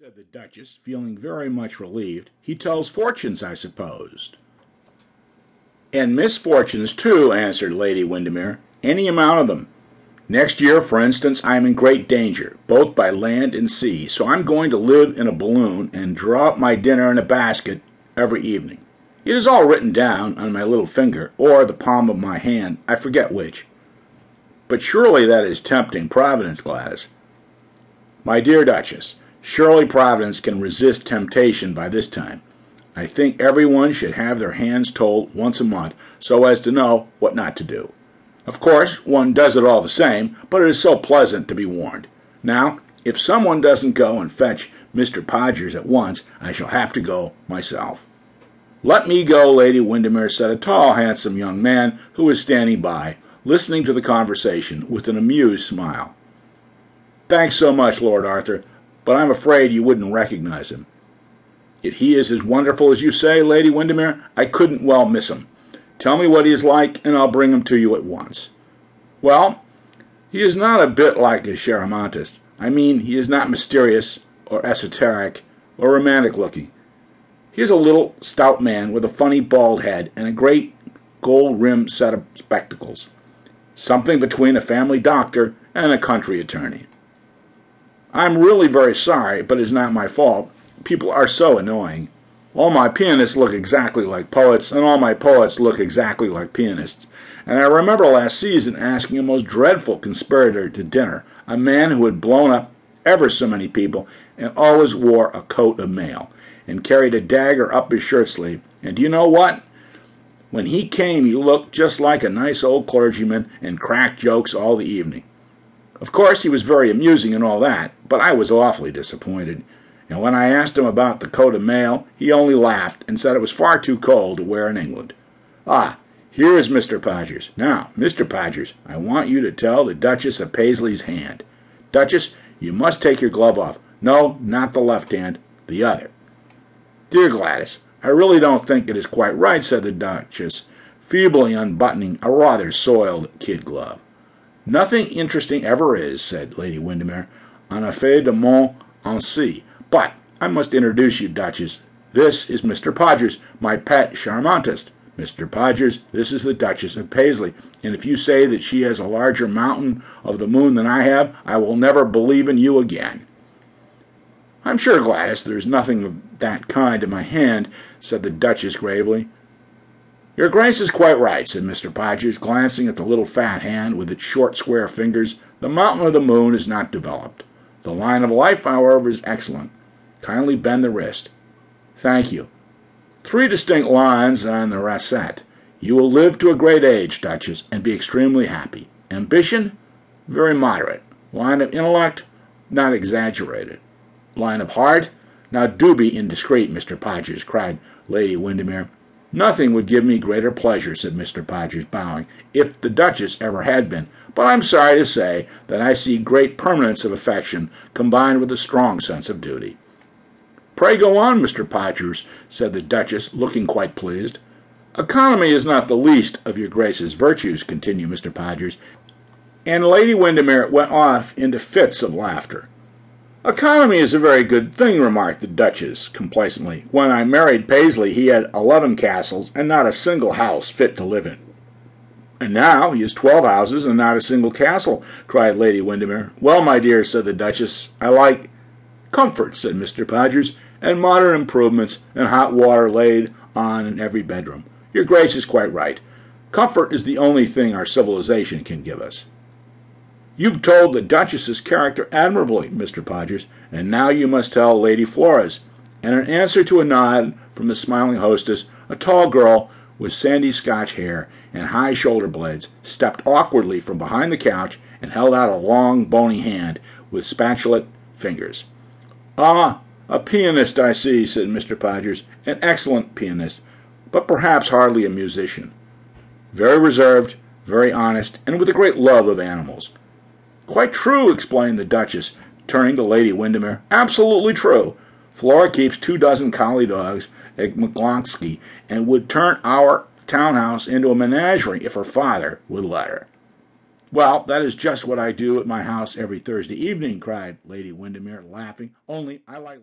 said the Duchess, feeling very much relieved. He tells fortunes, I suppose. And misfortunes, too, answered Lady Windermere. Any amount of them. Next year, for instance, I am in great danger, both by land and sea, so I'm going to live in a balloon and draw up my dinner in a basket every evening. It is all written down on my little finger, or the palm of my hand, I forget which. But surely that is tempting Providence, Gladys. My dear Duchess, Surely Providence can resist temptation by this time. I think everyone should have their hands told once a month so as to know what not to do. Of course, one does it all the same, but it is so pleasant to be warned. Now, if someone doesn't go and fetch Mr. Podgers at once, I shall have to go myself. Let me go, Lady Windermere said a tall, handsome young man who was standing by, listening to the conversation with an amused smile. Thanks so much, Lord Arthur but I'm afraid you wouldn't recognize him. If he is as wonderful as you say, Lady Windermere, I couldn't well miss him. Tell me what he is like, and I'll bring him to you at once. Well, he is not a bit like a Cheiromantist. I mean, he is not mysterious, or esoteric, or romantic looking. He is a little, stout man with a funny bald head and a great gold rimmed set of spectacles. Something between a family doctor and a country attorney. I'm really very sorry, but it's not my fault. People are so annoying. All my pianists look exactly like poets, and all my poets look exactly like pianists. And I remember last season asking a most dreadful conspirator to dinner, a man who had blown up ever so many people and always wore a coat of mail and carried a dagger up his shirt sleeve. And do you know what? When he came, he looked just like a nice old clergyman and cracked jokes all the evening. Of course, he was very amusing and all that, but I was awfully disappointed. And when I asked him about the coat of mail, he only laughed and said it was far too cold to wear in England. Ah, here is Mr. Podgers. Now, Mr. Podgers, I want you to tell the Duchess of Paisley's hand. Duchess, you must take your glove off. No, not the left hand, the other. Dear Gladys, I really don't think it is quite right, said the Duchess, feebly unbuttoning a rather soiled kid glove. Nothing interesting ever is, said Lady Windermere, en effet de mon ainsi. But I must introduce you, Duchess. This is Mr. Podgers, my pet Cheiromantist. Mr. Podgers, this is the Duchess of Paisley, and if you say that she has a larger mountain of the moon than I have, I will never believe in you again. I'm sure, Gladys, there's nothing of that kind in my hand, said the Duchess gravely. Your Grace is quite right, said Mr. Podgers, glancing at the little fat hand with its short square fingers. The mountain of the moon is not developed. The line of life, however, is excellent. Kindly bend the wrist. Thank you. Three distinct lines on the rascette. You will live to a great age, Duchess, and be extremely happy. Ambition? Very moderate. Line of intellect? Not exaggerated. Line of heart? Now do be indiscreet, Mr. Podgers, cried Lady Windermere. Nothing would give me greater pleasure, said Mr. Podgers, bowing, if the Duchess ever had been, but I'm sorry to say that I see great permanence of affection combined with a strong sense of duty. Pray go on, Mr. Podgers, said the Duchess, looking quite pleased. Economy is not the least of your Grace's virtues, continued Mr. Podgers, and Lady Windermere went off into fits of laughter. Economy is a very good thing, remarked the Duchess complacently. When I married Paisley, he had eleven castles and not a single house fit to live in. And now he has twelve houses and not a single castle, cried Lady Windermere. Well, my dear, said the Duchess, I like comfort, said Mr. Podgers, and modern improvements and hot water laid on in every bedroom. Your Grace is quite right. Comfort is the only thing our civilization can give us. You've told the Duchess's character admirably, Mr. Podgers, and now you must tell Lady Flora's. And in answer to a nod from the smiling hostess, a tall girl with sandy Scotch hair and high shoulder blades stepped awkwardly from behind the couch and held out a long, bony hand with spatulate fingers. Ah, a pianist, I see, said Mr. Podgers. An excellent pianist, but perhaps hardly a musician. Very reserved, very honest, and with a great love of animals. Quite true, explained the Duchess, turning to Lady Windermere. Absolutely true. Flora keeps two dozen collie dogs at Macloskie and would turn our townhouse into a menagerie if her father would let her. Well, that is just what I do at my house every Thursday evening, cried Lady Windermere, laughing. Only I like